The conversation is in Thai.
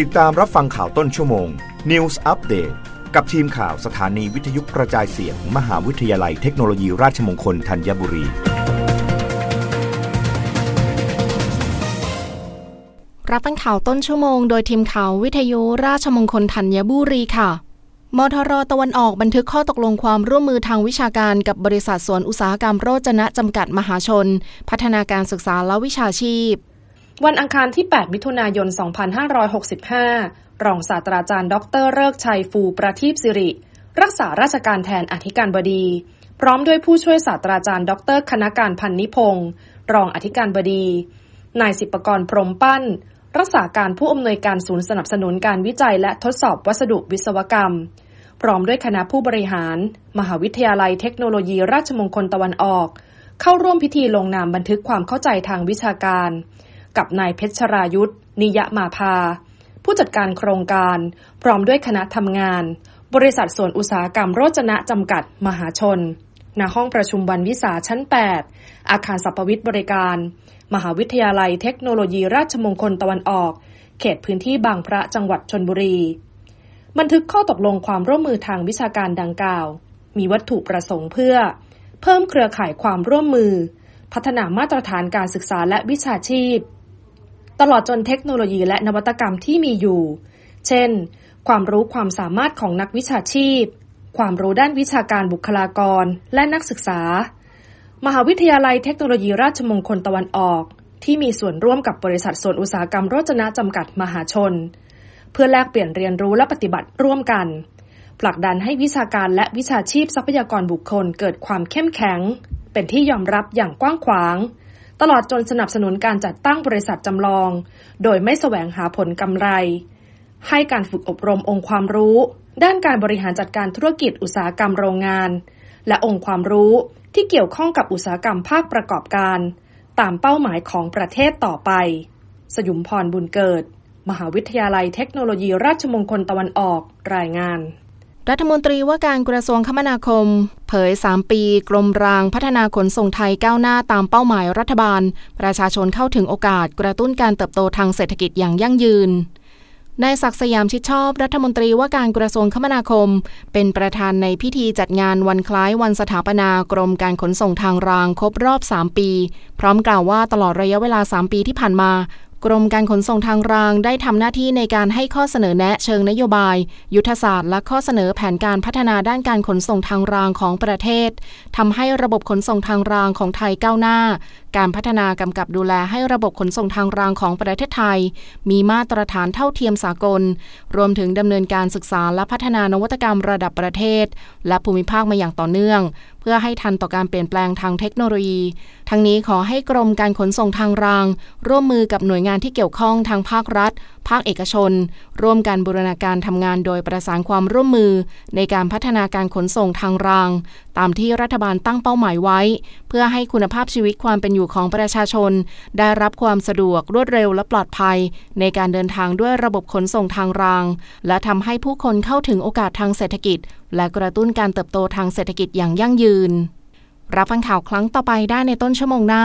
ติดตามรับฟังข่าวต้นชั่วโมง News Update กับทีมข่าวสถานีวิทยุกระจายเสียงมมหาวิทยาลัยเทคโนโลยีราชมงคลธัญบุรี รับฟังข่าวต้นชั่วโมงโดยทีมข่าววิทยุราชมงคลธัญบุรีค่ะมทรตะวันออกบันทึกข้อตกลงความร่วมมือทางวิชาการกับบริษัทสวนอุตสาหกรรมโรจนะจำกัดมหาชน พัฒนาการศึกษาและวิชาชีพ วันอังคารที่ 8 มิถุนายน 2565 รองศาสตราจารย์ ดรเลิกชัยฟูประทีปสิริ รักษาราชการแทนอธิการบดี พร้อมด้วยผู้ช่วยศาสตราจารย์ ดรคณการพันนิพงศ์รองอธิการบดี นายสิปกรพรมปั้น รักษาการผู้อำนวยการศูนย์สนับสนุนการวิจัยและทดสอบวัสดุวิศวกรรม พร้อมด้วยคณะผู้บริหาร มหาวิทยาลัยเทคโนโลยีราชมงคลตะวันออก เข้าร่วมพิธีลงนามบันทึกความเข้าใจทางวิชาการ กับนายเพชรรายุทธนิยมาภาผู้จัดการโครงการ พร้อมด้วยคณะทำงาน บริษัทส่วนอุตสาหกรรมโรจนะจำกัดมหาชนณห้องประชุมวันวิสาชั้น 8 อาคารสัพวิทย์บริการ มหาวิทยาลัยเทคโนโลยีราชมงคลตะวันออก เขตพื้นที่บางพระจังหวัดชนบุรี บันทึกข้อตกลงความร่วมมือทางวิชาการดังกล่าว มีวัตถุประสงค์เพื่อ เพิ่มเครือข่ายความร่วมมือ พัฒนามาตรฐานการศึกษาและวิชาชีพ ตลอดจนเทคโนโลยีและนวัตกรรมที่มีอยู่ เช่น ความรู้ความสามารถของนักวิชาชีพ ความรู้ด้านวิชาการบุคลากร และนักศึกษา มหาวิทยาลัยเทคโนโลยีราชมงคลตะวันออก ที่มีส่วนร่วมกับบริษัทส่วนอุตสาหกรรมโรจนะจำกัดมหาชน เพื่อแลกเปลี่ยนเรียนรู้และปฏิบัติร่วมกันผลักดันให้วิชาการและวิชาชีพทรัพยากรบุคคลเกิดความเข้มแข็ง เป็นที่ยอมรับอย่างกว้างขวาง ตลอดจนสนับสนุนการจัดตั้งบริษัทจำลอง โดยไม่แสวงหาผลกำไร ให้การฝึกอบรมองค์ความรู้ ด้านการบริหารจัดการธุรกิจอุตสาหกรรมโรงงาน และองค์ความรู้ที่เกี่ยวข้องกับอุตสาหกรรมภาคประกอบการ ตามเป้าหมายของประเทศต่อไป สยุมพรบุญเกิด มหาวิทยาลัยเทคโนโลยีราชมงคลตะวันออกรายงาน รัฐมนตรีว่าการกระทรวงคมนาคม เผย 3 ปี กรมรางพัฒนาขนส่งไทยก้าวหน้าตามเป้าหมายรัฐบาล ประชาชนเข้าถึงโอกาสกระตุ้นการเติบโตทางเศรษฐกิจอย่างยั่งยืนนายศักสยามชิดชอบรัฐมนตรีว่าการกระทรวงคมนาคม เป็นประธานในพิธีจัดงานวันคล้ายวันสถาปนากรมการขนส่งทางรางครบรอบ 3 ปี พร้อมกล่าวว่าตลอดระยะเวลา 3 ปีที่ผ่านมา กรมการขนส่งทางรางได้ทำหน้าที่ในการให้ข้อเสนอแนะเชิงนโยบาย ยุทธศาสตร์และข้อเสนอแผนการพัฒนาด้านการขนส่งทางรางของประเทศทำให้ระบบขนส่งทางรางของไทยก้าวหน้า การพัฒนากำกับดูแลให้ระบบขนส่งทางรางของประเทศไทย มีมาตรฐานเท่าเทียมสากล รวมถึงดำเนินการศึกษาและพัฒนานวัตกรรมระดับประเทศ และภูมิภาคมาอย่างต่อเนื่อง เพื่อให้ทันต่อการเปลี่ยนแปลงทางเทคโนโลยี ทั้งนี้ขอให้กรมการขนส่งทางราง ร่วมมือกับหน่วยงานานที่เกี่ยวข้องทางภาครัฐ ภาคเอกชน ร่วมกันบูรณาการทำงานโดยประสานความร่วมมือ ในการพัฒนาการขนส่งทางราง ตามที่รัฐบาลตั้งเป้าหมายไว้ เพื่อให้คุณภาพชีวิตความเป็นอยู่ของประชาชน ได้รับความสะดวกรวดเร็วและปลอดภัย ในการเดินทางด้วยระบบขนส่งทางราง และทำให้ผู้คนเข้าถึงโอกาสทางเศรษฐกิจ และกระตุ้นการเติบโตทางเศรษฐกิจอย่างยั่งยืน รับฟังข่าวครั้งต่อไปได้ในต้นชั่วโมงหน้า